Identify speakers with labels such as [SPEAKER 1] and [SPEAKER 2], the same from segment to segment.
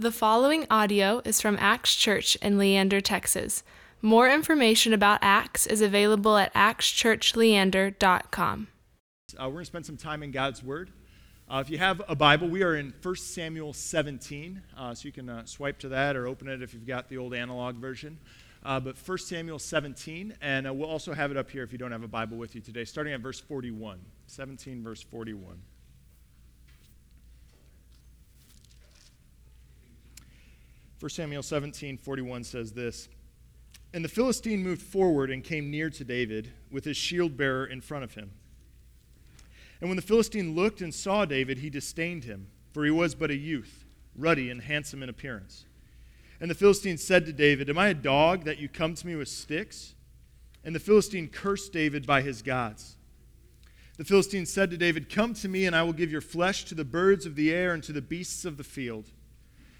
[SPEAKER 1] The following audio is from Acts Church in Leander, Texas. More information about Acts is available at actschurchleander.com.
[SPEAKER 2] Uh, we're going to spend some time in God's Word. Uh, if you have a Bible, we are in 1 Samuel 17, uh, so you can uh, swipe to that or open it if you've got the old analog version. Uh, but 1 Samuel 17, and uh, we'll also have it up here if you don't have a Bible with you today, starting at verse 41. 17, verse 41. 1 Samuel 17, 41 says this And the Philistine moved forward and came near to David with his shield bearer in front of him. And when the Philistine looked and saw David, he disdained him, for he was but a youth, ruddy and handsome in appearance. And the Philistine said to David, Am I a dog that you come to me with sticks? And the Philistine cursed David by his gods. The Philistine said to David, Come to me, and I will give your flesh to the birds of the air and to the beasts of the field.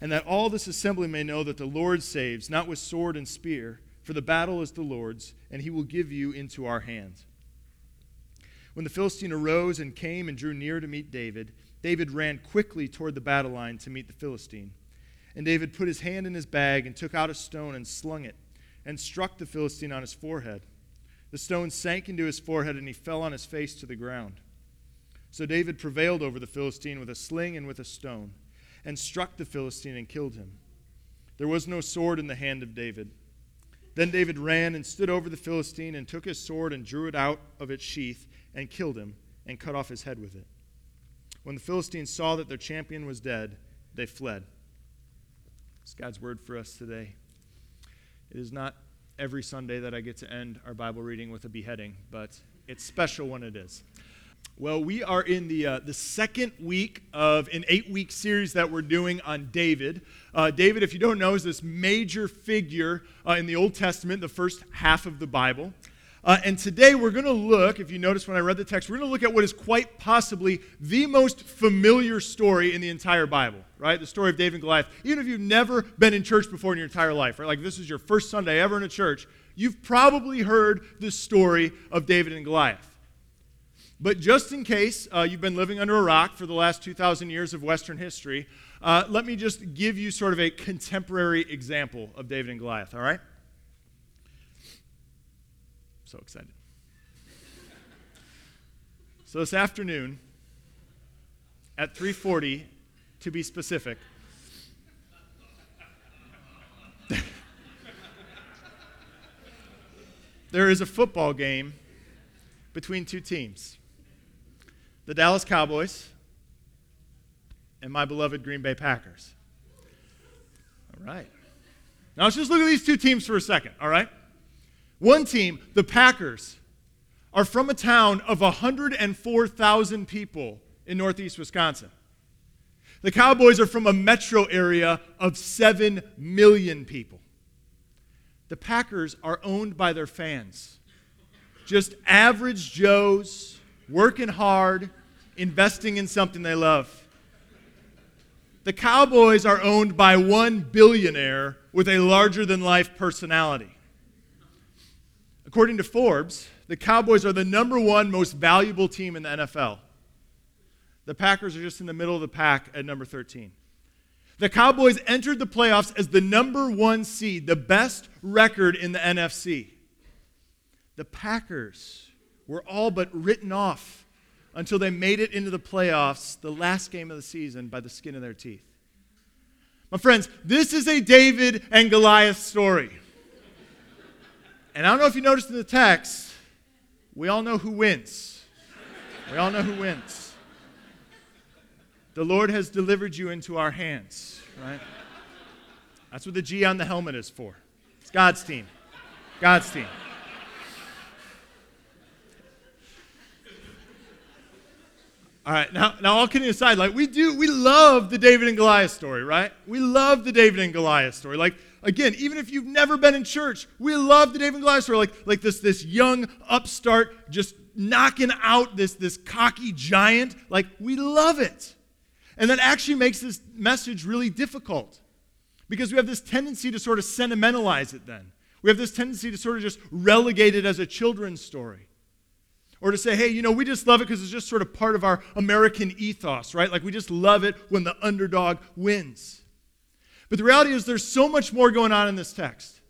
[SPEAKER 2] and that all this assembly may know that the Lord saves, not with sword and spear, for the battle is the Lord's, and he will give you into our hands. When the Philistine arose and came and drew near to meet David, David ran quickly toward the battle line to meet the Philistine. And David put his hand in his bag and took out a stone and slung it, and struck the Philistine on his forehead. The stone sank into his forehead, and he fell on his face to the ground. So David prevailed over the Philistine with a sling and with a stone and struck the Philistine and killed him. There was no sword in the hand of David. Then David ran and stood over the Philistine and took his sword and drew it out of its sheath and killed him and cut off his head with it. When the Philistines saw that their champion was dead, they fled. It's God's word for us today. It is not every Sunday that I get to end our Bible reading with a beheading, but it's special when it is. Well, we are in the, uh, the second week of an eight week series that we're doing on David. Uh, David, if you don't know, is this major figure uh, in the Old Testament, the first half of the Bible. Uh, and today we're going to look, if you notice when I read the text, we're going to look at what is quite possibly the most familiar story in the entire Bible, right? The story of David and Goliath. Even if you've never been in church before in your entire life, right? Like this is your first Sunday ever in a church, you've probably heard the story of David and Goliath. But just in case uh, you've been living under a rock for the last 2,000 years of Western history, uh, let me just give you sort of a contemporary example of David and Goliath, all right? So excited. so this afternoon, at 3:40, to be specific, there is a football game between two teams the Dallas Cowboys, and my beloved Green Bay Packers. All right. Now let's just look at these two teams for a second, all right? One team, the Packers, are from a town of 104,000 people in northeast Wisconsin. The Cowboys are from a metro area of 7 million people. The Packers are owned by their fans. Just average Joes working hard, investing in something they love. The Cowboys are owned by one billionaire with a larger than life personality. According to Forbes, the Cowboys are the number one most valuable team in the NFL. The Packers are just in the middle of the pack at number 13. The Cowboys entered the playoffs as the number one seed, the best record in the NFC. The Packers were all but written off until they made it into the playoffs, the last game of the season, by the skin of their teeth. My friends, this is a David and Goliath story. And I don't know if you noticed in the text, we all know who wins. We all know who wins. The Lord has delivered you into our hands, right? That's what the G on the helmet is for. It's God's team. God's team. All right, now, now all kidding aside, like we do, we love the David and Goliath story, right? We love the David and Goliath story. Like, Again, even if you've never been in church, we love the David and Goliath story. Like, like this, this young upstart just knocking out this, this cocky giant. Like, we love it. And that actually makes this message really difficult because we have this tendency to sort of sentimentalize it then. We have this tendency to sort of just relegate it as a children's story. Or to say, hey, you know, we just love it because it's just sort of part of our American ethos, right? Like we just love it when the underdog wins. But the reality is, there's so much more going on in this text.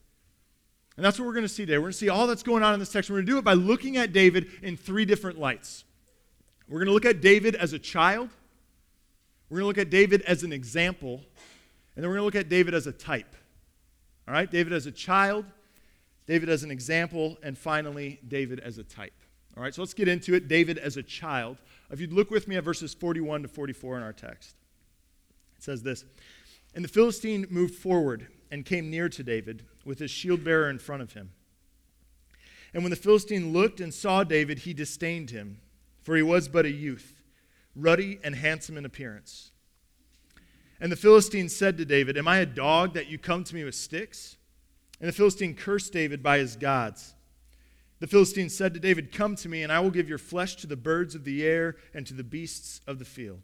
[SPEAKER 2] And that's what we're going to see today. We're going to see all that's going on in this text. We're going to do it by looking at David in three different lights. We're going to look at David as a child, we're going to look at David as an example, and then we're going to look at David as a type. All right? David as a child, David as an example, and finally, David as a type. All right, so let's get into it. David as a child. If you'd look with me at verses 41 to 44 in our text, it says this And the Philistine moved forward and came near to David with his shield bearer in front of him. And when the Philistine looked and saw David, he disdained him, for he was but a youth, ruddy and handsome in appearance. And the Philistine said to David, Am I a dog that you come to me with sticks? And the Philistine cursed David by his gods. The Philistine said to David, Come to me, and I will give your flesh to the birds of the air and to the beasts of the field.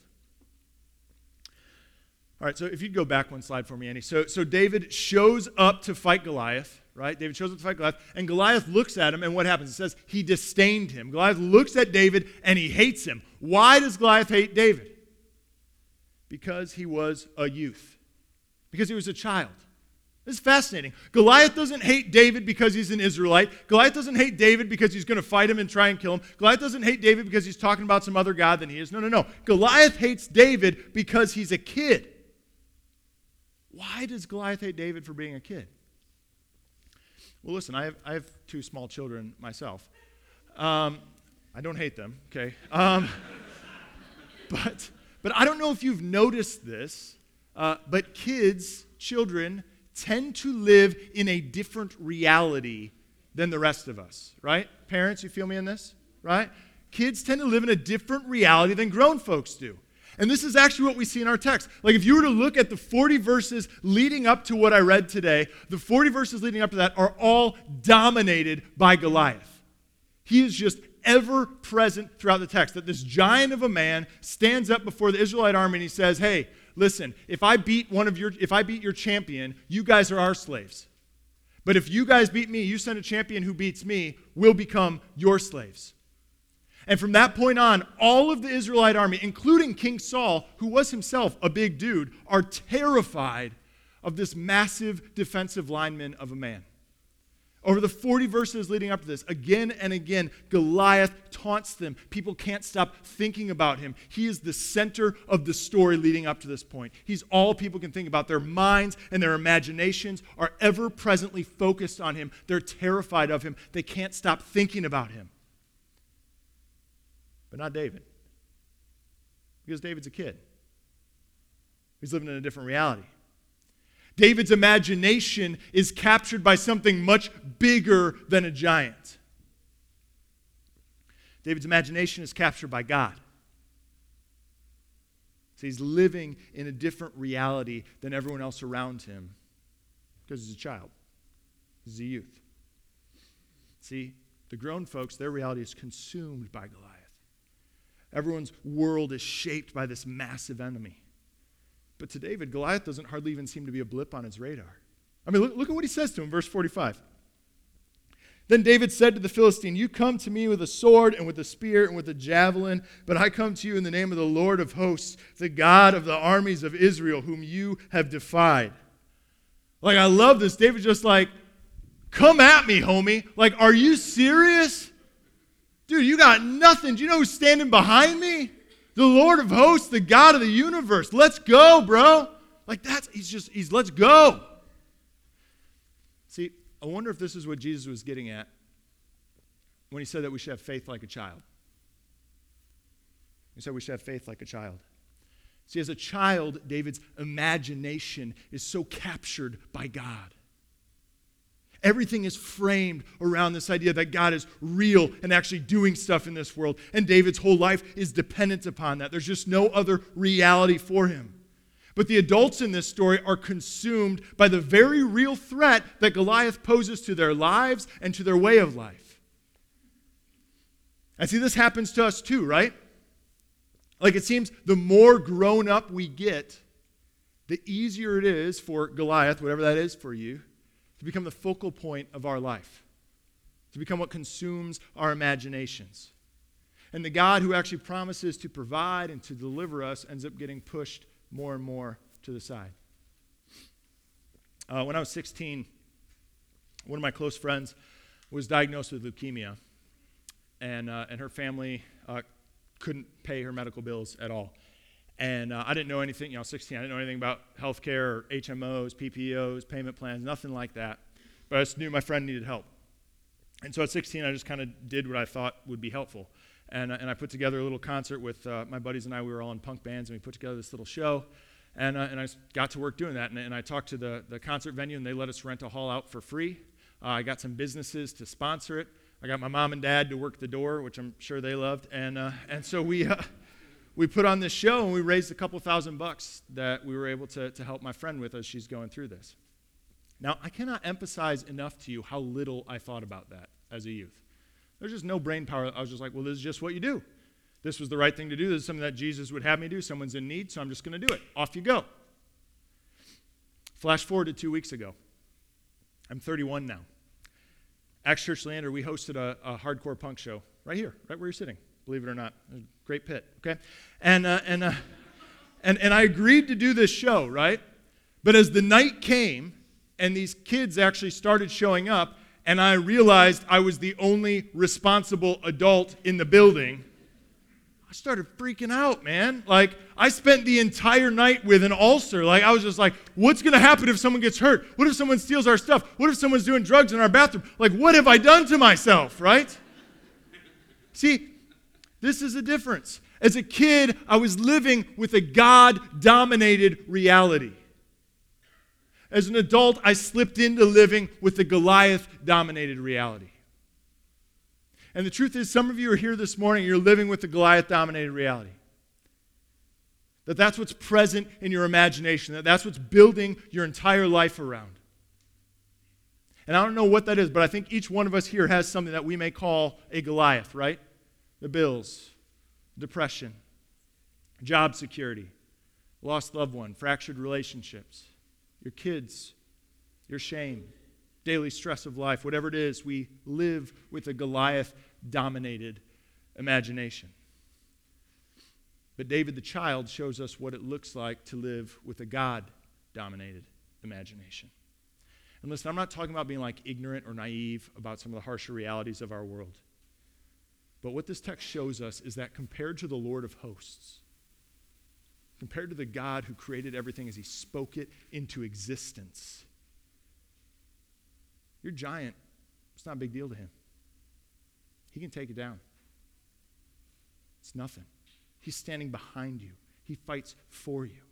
[SPEAKER 2] All right, so if you'd go back one slide for me, Andy. So, so David shows up to fight Goliath, right? David shows up to fight Goliath, and Goliath looks at him, and what happens? It says he disdained him. Goliath looks at David, and he hates him. Why does Goliath hate David? Because he was a youth, because he was a child. This is fascinating. Goliath doesn't hate David because he's an Israelite. Goliath doesn't hate David because he's going to fight him and try and kill him. Goliath doesn't hate David because he's talking about some other God than he is. No, no, no. Goliath hates David because he's a kid. Why does Goliath hate David for being a kid? Well, listen, I have, I have two small children myself. Um, I don't hate them, okay? Um, but, but I don't know if you've noticed this, uh, but kids, children, tend to live in a different reality than the rest of us, right? Parents, you feel me in this, right? Kids tend to live in a different reality than grown folks do. And this is actually what we see in our text. Like, if you were to look at the 40 verses leading up to what I read today, the 40 verses leading up to that are all dominated by Goliath. He is just ever present throughout the text. That this giant of a man stands up before the Israelite army and he says, Hey, listen, if I beat one of your if I beat your champion, you guys are our slaves. But if you guys beat me, you send a champion who beats me, we'll become your slaves. And from that point on, all of the Israelite army, including King Saul, who was himself a big dude, are terrified of this massive defensive lineman of a man. Over the 40 verses leading up to this, again and again, Goliath taunts them. People can't stop thinking about him. He is the center of the story leading up to this point. He's all people can think about. Their minds and their imaginations are ever presently focused on him. They're terrified of him. They can't stop thinking about him. But not David. Because David's a kid, he's living in a different reality. David's imagination is captured by something much bigger than a giant. David's imagination is captured by God. So he's living in a different reality than everyone else around him because he's a child, he's a youth. See, the grown folks, their reality is consumed by Goliath. Everyone's world is shaped by this massive enemy. But to David, Goliath doesn't hardly even seem to be a blip on his radar. I mean, look, look at what he says to him, verse 45. Then David said to the Philistine, You come to me with a sword and with a spear and with a javelin, but I come to you in the name of the Lord of hosts, the God of the armies of Israel, whom you have defied. Like, I love this. David's just like, Come at me, homie. Like, are you serious? Dude, you got nothing. Do you know who's standing behind me? The Lord of hosts, the God of the universe. Let's go, bro. Like that's, he's just, he's, let's go. See, I wonder if this is what Jesus was getting at when he said that we should have faith like a child. He said we should have faith like a child. See, as a child, David's imagination is so captured by God. Everything is framed around this idea that God is real and actually doing stuff in this world. And David's whole life is dependent upon that. There's just no other reality for him. But the adults in this story are consumed by the very real threat that Goliath poses to their lives and to their way of life. I see, this happens to us too, right? Like it seems the more grown up we get, the easier it is for Goliath, whatever that is for you, to become the focal point of our life, to become what consumes our imaginations. And the God who actually promises to provide and to deliver us ends up getting pushed more and more to the side. Uh, when I was 16, one of my close friends was diagnosed with leukemia, and, uh, and her family uh, couldn't pay her medical bills at all. And uh, I didn't know anything, you know, 16, I didn't know anything about healthcare or HMOs, PPOs, payment plans, nothing like that. But I just knew my friend needed help. And so at 16, I just kind of did what I thought would be helpful. And, uh, and I put together a little concert with uh, my buddies and I. We were all in punk bands, and we put together this little show. And, uh, and I got to work doing that. And, and I talked to the, the concert venue, and they let us rent a hall out for free. Uh, I got some businesses to sponsor it. I got my mom and dad to work the door, which I'm sure they loved. And, and so we, we put on this show, and we raised a couple thousand bucks that we were able to, to help my friend with as she's going through this. Now, I cannot emphasize enough to you how little I thought about that as a youth. There's just no brain power. I was just like, well, this is just what you do. This was the right thing to do. This is something that Jesus would have me do. Someone's in need, so I'm just going to do it. Off you go. Flash forward to two weeks ago. I'm 31 now. Acts Church Leander, we hosted a, a, hardcore punk show right here, right where you're sitting, believe it or not. great pit, okay? And, uh, and, uh, and, and I agreed to do this show, right? But as the night came and these kids actually started showing up, and I realized I was the only responsible adult in the building, I started freaking out, man. Like, I spent the entire night with an ulcer. Like, I was just like, what's going to happen if someone gets hurt? What if someone steals our stuff? What if someone's doing drugs in our bathroom? Like, what have I done to myself, right? See, this is a difference. As a kid, I was living with a God dominated reality. As an adult, I slipped into living with the Goliath dominated reality. And the truth is, some of you are here this morning, you're living with the Goliath dominated reality. That that's what's present in your imagination, that that's what's building your entire life around. And I don't know what that is, but I think each one of us here has something that we may call a Goliath, right? The bills, depression, job security, lost loved one, fractured relationships, your kids, your shame, daily stress of life, whatever it is, we live with a Goliath dominated imagination. But David the child shows us what it looks like to live with a God dominated imagination. And listen, I'm not talking about being like ignorant or naive about some of the harsher realities of our world. But what this text shows us is that compared to the Lord of hosts, compared to the God who created everything as he spoke it into existence. Your giant, it's not a big deal to him. He can take it down. It's nothing. He's standing behind you, he fights for you.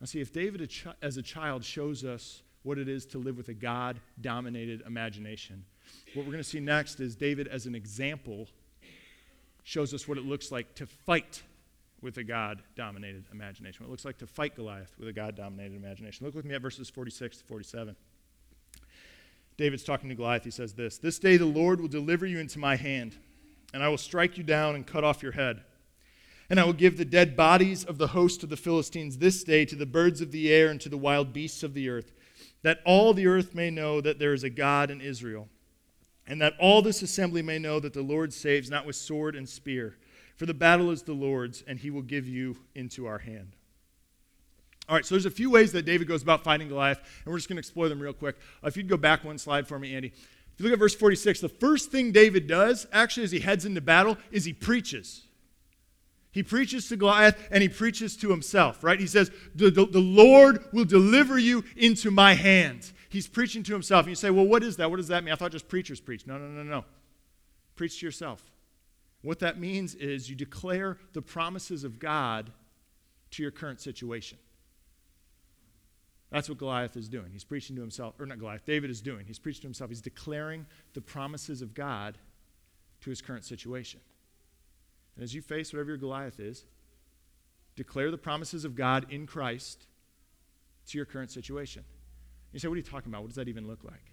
[SPEAKER 2] Now, see, if David as a child shows us what it is to live with a God dominated imagination, what we're going to see next is David as an example shows us what it looks like to fight with a God dominated imagination. What it looks like to fight Goliath with a God dominated imagination. Look with me at verses 46 to 47. David's talking to Goliath. He says this This day the Lord will deliver you into my hand, and I will strike you down and cut off your head. And I will give the dead bodies of the host of the Philistines this day to the birds of the air and to the wild beasts of the earth, that all the earth may know that there is a God in Israel, and that all this assembly may know that the Lord saves not with sword and spear for the battle is the Lord's, and he will give you into our hand. All right, so there's a few ways that David goes about fighting Goliath, and we're just going to explore them real quick. Uh, if you'd go back one slide for me, Andy. If you look at verse 46, the first thing David does, actually, as he heads into battle, is he preaches. He preaches to Goliath and he preaches to himself, right? He says, the, the, the, Lord will deliver you into my hands. He's preaching to himself. And you say, well, what is that? What does that mean? I thought just preachers preach. No, no, no, no. Preach to yourself. What that means is you declare the promises of God to your current situation. That's what Goliath is doing. He's preaching to himself, or not Goliath, David is doing. He's preaching to himself. He's declaring the promises of God to his current situation. And as you face whatever your Goliath is, declare the promises of God in Christ to your current situation. You say, what are you talking about? What does that even look like?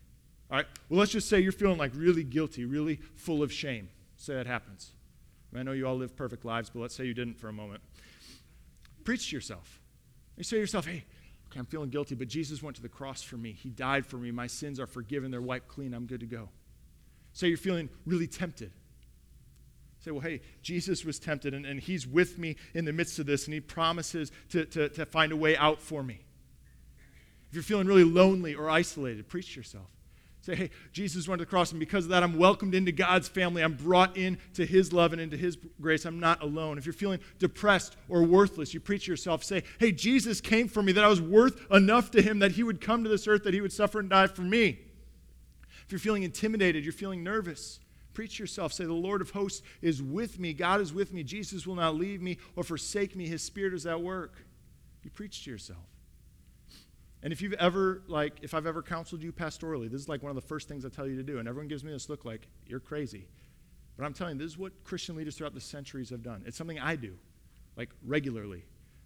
[SPEAKER 2] All right, well, let's just say you're feeling like really guilty, really full of shame. Say that happens. I know you all live perfect lives, but let's say you didn't for a moment. Preach to yourself. You say to yourself, hey, okay, I'm feeling guilty, but Jesus went to the cross for me. He died for me. My sins are forgiven. They're wiped clean. I'm good to go. Say you're feeling really tempted. Say, well, hey, Jesus was tempted, and, and he's with me in the midst of this, and he promises to, to, to find a way out for me. If you're feeling really lonely or isolated, preach to yourself. Say, hey, Jesus went to the cross, and because of that, I'm welcomed into God's family. I'm brought into His love and into His grace. I'm not alone. If you're feeling depressed or worthless, you preach to yourself. Say, hey, Jesus came for me, that I was worth enough to Him that He would come to this earth, that He would suffer and die for me. If you're feeling intimidated, you're feeling nervous, preach to yourself. Say, the Lord of hosts is with me. God is with me. Jesus will not leave me or forsake me. His Spirit is at work. You preach to yourself. And if you've ever, like, if I've ever counseled you pastorally, this is like one of the first things I tell you to do. And everyone gives me this look like, you're crazy. But I'm telling you, this is what Christian leaders throughout the centuries have done. It's something I do, like, regularly.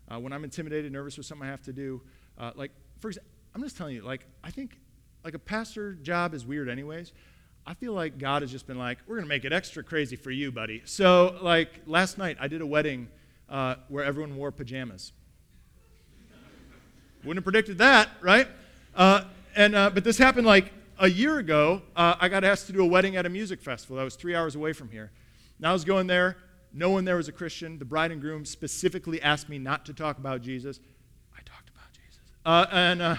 [SPEAKER 2] Uh, when I'm intimidated, nervous with something I have to do, uh, like, for example, I'm just telling you, like, I think, like, a pastor job is weird, anyways. I feel like God has just been like, we're going to make it extra crazy for you, buddy. So, like, last night I did a wedding uh, where everyone wore pajamas. Wouldn't have predicted that, right? Uh, and, uh, but this happened like a year ago. Uh, I got asked to do a wedding at a music festival that was three hours away from here. And I was going there. No one there was a Christian. The bride and groom specifically asked me not to talk about Jesus. I talked about Jesus. Uh, and uh,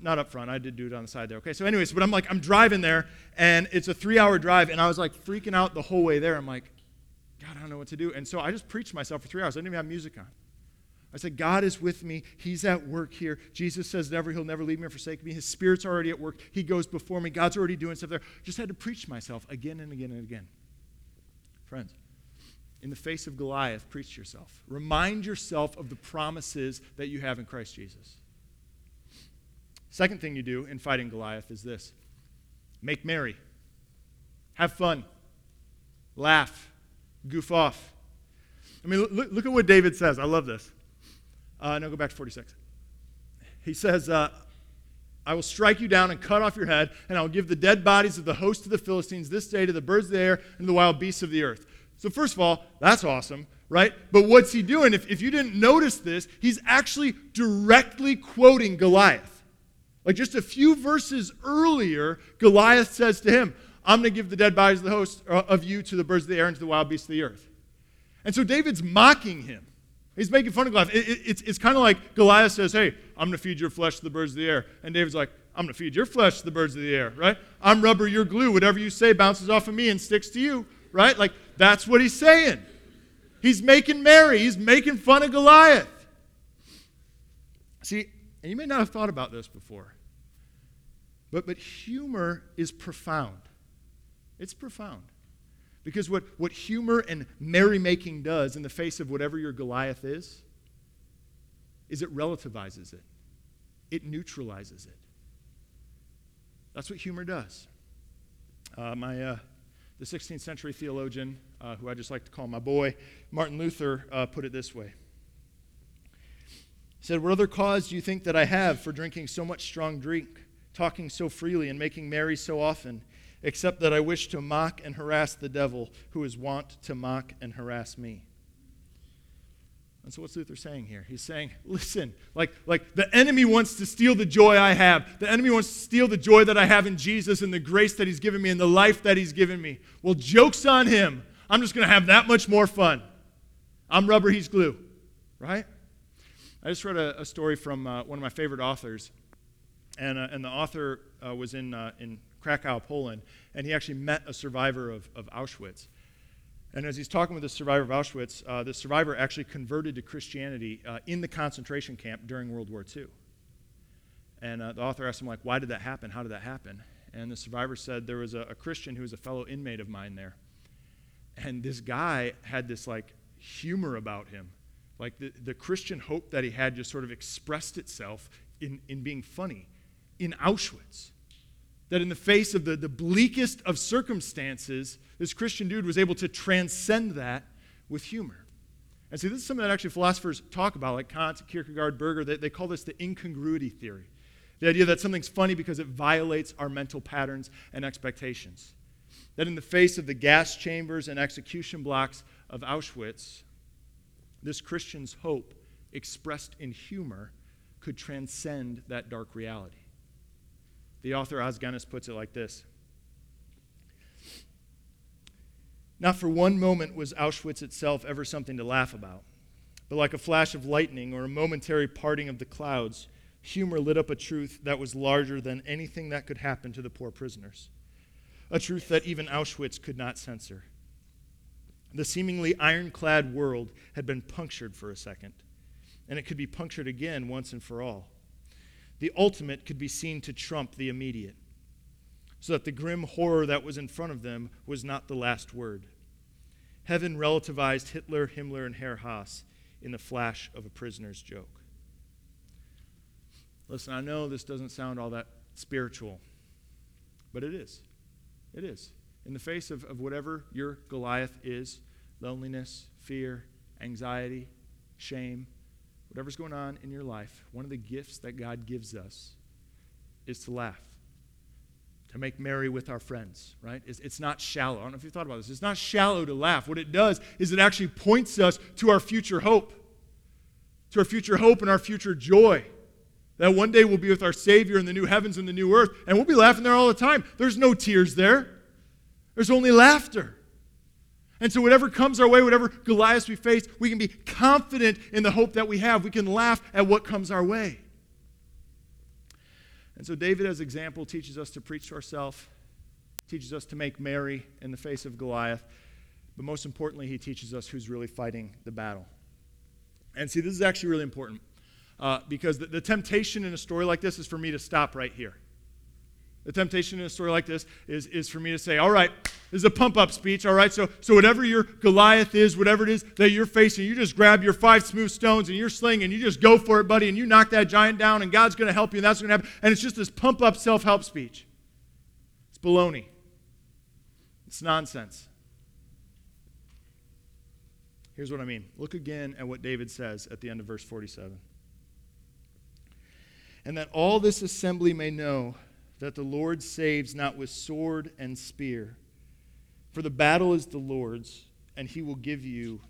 [SPEAKER 2] not up front. I did do it on the side there. Okay, so, anyways, but I'm like, I'm driving there, and it's a three hour drive, and I was like freaking out the whole way there. I'm like, God, I don't know what to do. And so I just preached myself for three hours. I didn't even have music on. I said, God is with me. He's at work here. Jesus says, never, he'll never leave me or forsake me. His spirit's already at work. He goes before me. God's already doing stuff there. Just had to preach myself again and again and again. Friends, in the face of Goliath, preach yourself. Remind yourself of the promises that you have in Christ Jesus. Second thing you do in fighting Goliath is this make merry, have fun, laugh, goof off. I mean, look, look at what David says. I love this. Uh, no, go back to 46. He says, uh, I will strike you down and cut off your head, and I will give the dead bodies of the host of the Philistines this day to the birds of the air and the wild beasts of the earth. So, first of all, that's awesome, right? But what's he doing? If, if you didn't notice this, he's actually directly quoting Goliath. Like just a few verses earlier, Goliath says to him, I'm going to give the dead bodies of the host uh, of you to the birds of the air and to the wild beasts of the earth. And so David's mocking him. He's making fun of Goliath. It, it, it's it's kind of like Goliath says, Hey, I'm going to feed your flesh to the birds of the air. And David's like, I'm going to feed your flesh to the birds of the air, right? I'm rubber, you're glue. Whatever you say bounces off of me and sticks to you, right? Like, that's what he's saying. He's making merry, he's making fun of Goliath. See, and you may not have thought about this before, but, but humor is profound. It's profound. Because what, what humor and merrymaking does in the face of whatever your Goliath is, is it relativizes it, it neutralizes it. That's what humor does. Uh, my, uh, the 16th century theologian, uh, who I just like to call my boy, Martin Luther, uh, put it this way. He said, What other cause do you think that I have for drinking so much strong drink, talking so freely, and making merry so often? Except that I wish to mock and harass the devil who is wont to mock and harass me. And so what's Luther saying here? He's saying, listen, like, like the enemy wants to steal the joy I have. The enemy wants to steal the joy that I have in Jesus and the grace that he's given me and the life that he's given me. Well, joke's on him. I'm just going to have that much more fun. I'm rubber, he's glue, right? I just read a, a story from uh, one of my favorite authors. And, uh, and the author uh, was in, uh, in Krakow, Poland, and he actually met a survivor of, of Auschwitz. And as he's talking with the survivor of Auschwitz, uh, the survivor actually converted to Christianity uh, in the concentration camp during World War II. And uh, the author asked him, like, why did that happen? How did that happen? And the survivor said, there was a, a Christian who was a fellow inmate of mine there. And this guy had this, like, humor about him. Like, the, the Christian hope that he had just sort of expressed itself in, in being funny in Auschwitz that in the face of the, the bleakest of circumstances, this Christian dude was able to transcend that with humor. And see, this is something that actually philosophers talk about, like Kant, Kierkegaard, Berger. They, they call this the incongruity theory. The idea that something's funny because it violates our mental patterns and expectations. That in the face of the gas chambers and execution blocks of Auschwitz, this Christian's hope, expressed in humor, could transcend that dark reality. The author Guinness puts it like this Not for one moment was Auschwitz itself ever something to laugh about, but like a flash of lightning or a momentary parting of the clouds, humor lit up a truth that was larger than anything that could happen to the poor prisoners, a truth that even Auschwitz could not censor. The seemingly ironclad world had been punctured for a second, and it could be punctured again once and for all. The ultimate could be seen to trump the immediate so that the grim horror that was in front of them was not the last word. Heaven relativized Hitler, Himmler, and Herr Haas in the flash of a prisoner's joke. Listen, I know this doesn't sound all that spiritual, but it is. It is. In the face of, of whatever your Goliath is loneliness, fear, anxiety, shame, whatever's going on in your life, one of the gifts that God gives us is to laugh to make merry with our friends, right? It's, it's, not shallow. I don't know if you've thought about this. It's not shallow to laugh. What it does is it actually points us to our future hope, to our future hope and our future joy. That one day we'll be with our Savior in the new heavens and the new earth, and we'll be laughing there all the time. There's no tears there, there's only laughter. And so, whatever comes our way, whatever Goliath we face, we can be confident in the hope that we have. We can laugh at what comes our way. And so David, as example, teaches us to preach to ourselves, teaches us to make merry in the face of Goliath, but most importantly, he teaches us who's really fighting the battle. And see, this is actually really important uh, because the, the temptation in a story like this is for me to stop right here. The temptation in a story like this is, is for me to say, all right, is a pump up speech, all right? So, so whatever your Goliath is, whatever it is that you're facing, you just grab your five smooth stones and you're slinging and you just go for it, buddy, and you knock that giant down and God's going to help you and that's going to happen. And it's just this pump up self help speech. It's baloney. It's nonsense. Here's what I mean. Look again at what David says at the end of verse 47. And that all this assembly may know that the Lord saves not with sword and spear. For the battle is the Lord's, and he will give you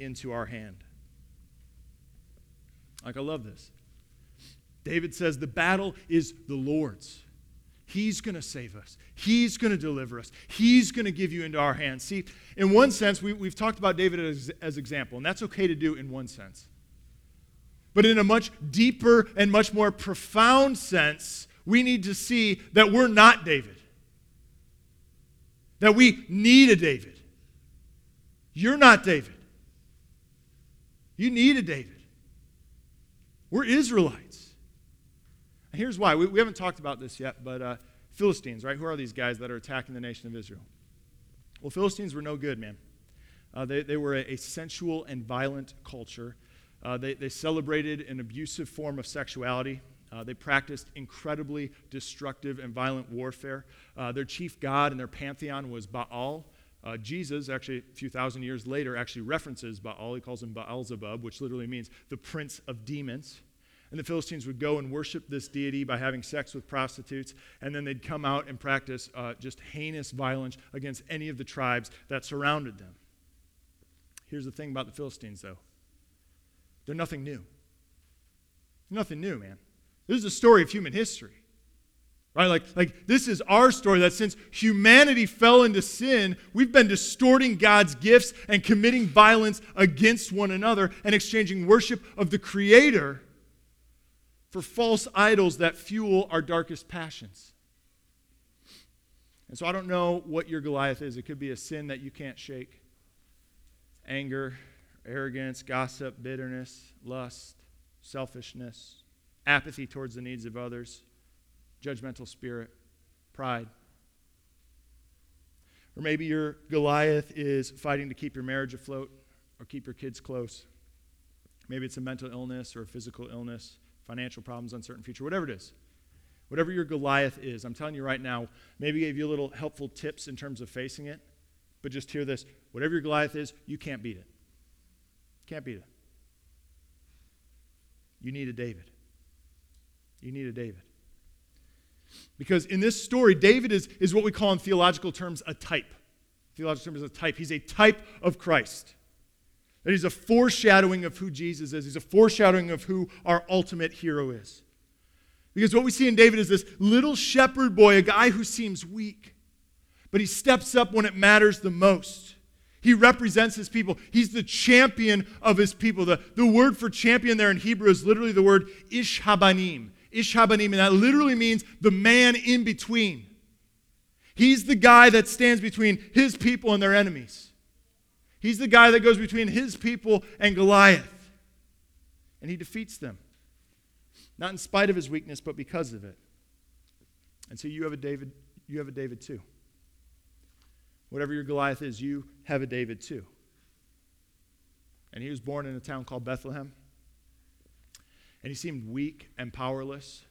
[SPEAKER 2] into our hand. Like, I love this. David says, The battle is the Lord's. He's going to save us. He's going to deliver us. He's going to give you into our hands. See, in one sense, we, have talked about David as, as example, and that's okay to do in one sense. But in a much deeper and much more profound sense, we need to see that we're not David, that we need a David. You're not David. You need a David. We're Israelites. And here's why. We, we haven't talked about this yet, but uh, Philistines, right? Who are these guys that are attacking the nation of Israel? Well, Philistines were no good, man. Uh, they, they were a, a, sensual and violent culture. Uh, they, they celebrated an abusive form of sexuality. Uh, they practiced incredibly destructive and violent warfare. Uh, their chief god and their pantheon was Baal. Uh, Jesus, actually, a few thousand years later, actually references Baal. He calls him Baalzebub, which literally means the prince of demons. And the Philistines would go and worship this deity by having sex with prostitutes, and then they'd come out and practice uh, just heinous violence against any of the tribes that surrounded them. Here's the thing about the Philistines, though they're nothing new. Nothing new, man. This is a story of human history. Right? Like, like this is our story that since humanity fell into sin, we've been distorting God's gifts and committing violence against one another and exchanging worship of the Creator for false idols that fuel our darkest passions. And so I don't know what your Goliath is. It could be a sin that you can't shake anger, arrogance, gossip, bitterness, lust, selfishness apathy towards the needs of others, judgmental spirit, pride. Or maybe your Goliath is fighting to keep your marriage afloat or keep your kids close. Maybe it's a mental illness or a physical illness, financial problems, uncertain future, whatever it is. Whatever your Goliath is, I'm telling you right now, maybe gave you a little helpful tips in terms of facing it, but just hear this. Whatever your Goliath is, you can't beat it. Can't beat it. You need a David. You need a David. Because in this story, David is, is what we call in theological terms a type. Theological terms is a type. He's a type of Christ. That he's a foreshadowing of who Jesus is. He's a foreshadowing of who our ultimate hero is. Because what we see in David is this little shepherd boy, a guy who seems weak, but he steps up when it matters the most. He represents his people. He's the champion of his people. The, the word for champion there in Hebrew is literally the word Ishhabanim, and that literally means the man in between. He's the guy that stands between his people and their enemies. He's the guy that goes between his people and Goliath. And he defeats them. Not in spite of his weakness, but because of it. And so you have a David, you have a David too. Whatever your Goliath is, you have a David too. And he was born in a town called Bethlehem. And he seemed weak and powerless.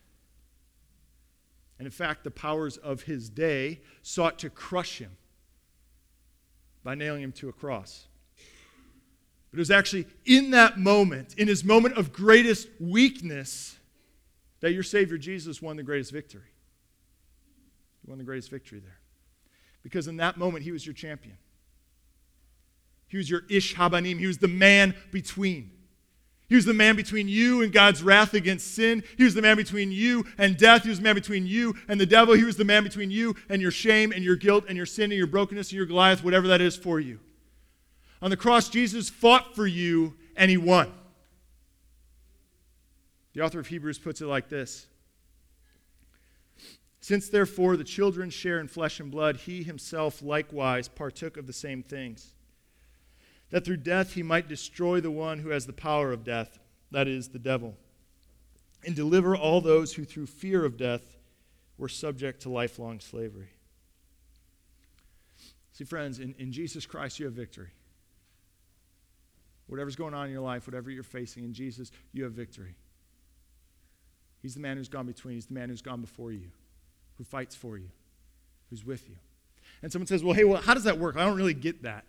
[SPEAKER 2] And in fact, the powers of his day sought to crush him by nailing him to a cross. But it was actually in that moment, in his moment of greatest weakness, that your Savior Jesus won the greatest victory. He won the greatest victory there. Because in that moment, he was your champion. He was your Ish Habanim. He was the man between. He was the man between you and God's wrath against sin. He was the man between you and death. He was the man between you and the devil. He was the man between you and your shame and your guilt and your sin and your brokenness and your Goliath, whatever that is for you. On the cross, Jesus fought for you and he won. The author of Hebrews puts it like this Since therefore the children share in flesh and blood, he himself likewise partook of the same things that through death he might destroy the one who has the power of death, that is, the devil, and deliver all those who through fear of death were subject to lifelong slavery. See, friends, in, in Jesus Christ you have victory. Whatever's going on in your life, whatever you're facing, in Jesus you have victory. He's the man who's gone between, he's the man who's gone before you, who fights for you, who's with you. And someone says, Well, hey, well, how does that work? I don't really get that.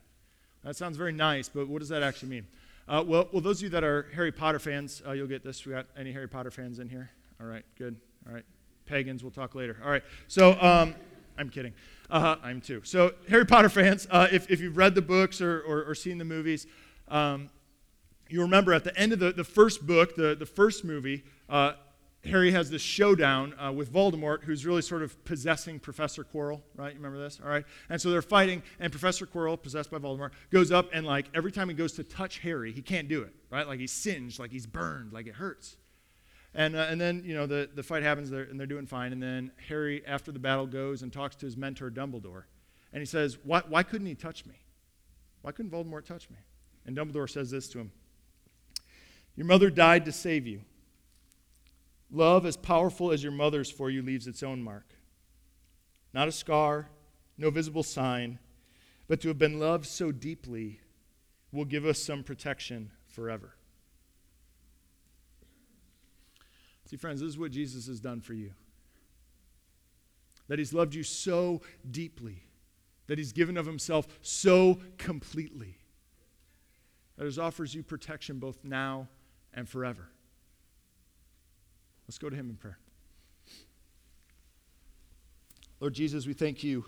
[SPEAKER 2] That sounds very nice, but what does that actually mean? Uh, well, well, those of you that are Harry Potter fans, uh, you'll get this. We got any Harry Potter fans in here? All right, good. All right, pagans, we'll talk later. All right, so um, I'm kidding. Uh, I'm too. So, Harry Potter fans, uh, if, if you've read the books or, or, or seen the movies, um, you remember at the end of the, the first book, the, the first movie, uh, Harry has this showdown uh, with Voldemort, who's really sort of possessing Professor Quirrell, right? You remember this? All right. And so they're fighting, and Professor Quirrell, possessed by Voldemort, goes up and like every time he goes to touch Harry, he can't do it, right? Like he's singed, like he's burned, like it hurts. And, uh, and then, you know, the, the fight happens and they're doing fine. And then Harry, after the battle, goes and talks to his mentor, Dumbledore. And he says, why, why couldn't he touch me? Why couldn't Voldemort touch me? And Dumbledore says this to him Your mother died to save you. Love, as powerful as your mother's for you, leaves its own mark. Not a scar, no visible sign, but to have been loved so deeply will give us some protection forever. See, friends, this is what Jesus has done for you. That he's loved you so deeply, that he's given of himself so completely, that he offers you protection both now and forever. Let's go to him in prayer. Lord Jesus, we thank you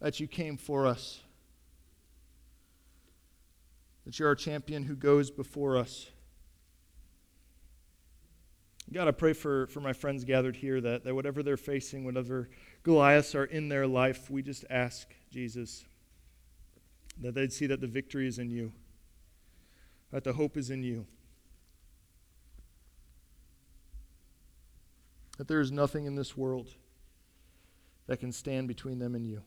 [SPEAKER 2] that you came for us, that you're our champion who goes before us. God, I pray for, for my friends gathered here that, that whatever they're facing, whatever Goliaths are in their life, we just ask, Jesus, that they'd see that the victory is in you, that the hope is in you. That there is nothing in this world that can stand between them and you.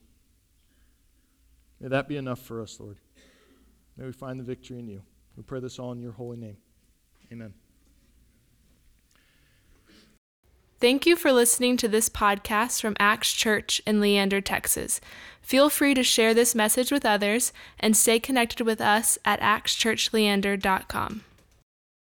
[SPEAKER 2] May that be enough for us, Lord. May we find the victory in you. We pray this all in your holy name. Amen.
[SPEAKER 1] Thank you for listening to this podcast from Acts Church in Leander, Texas. Feel free to share this message with others and stay connected with us at actschurchleander.com.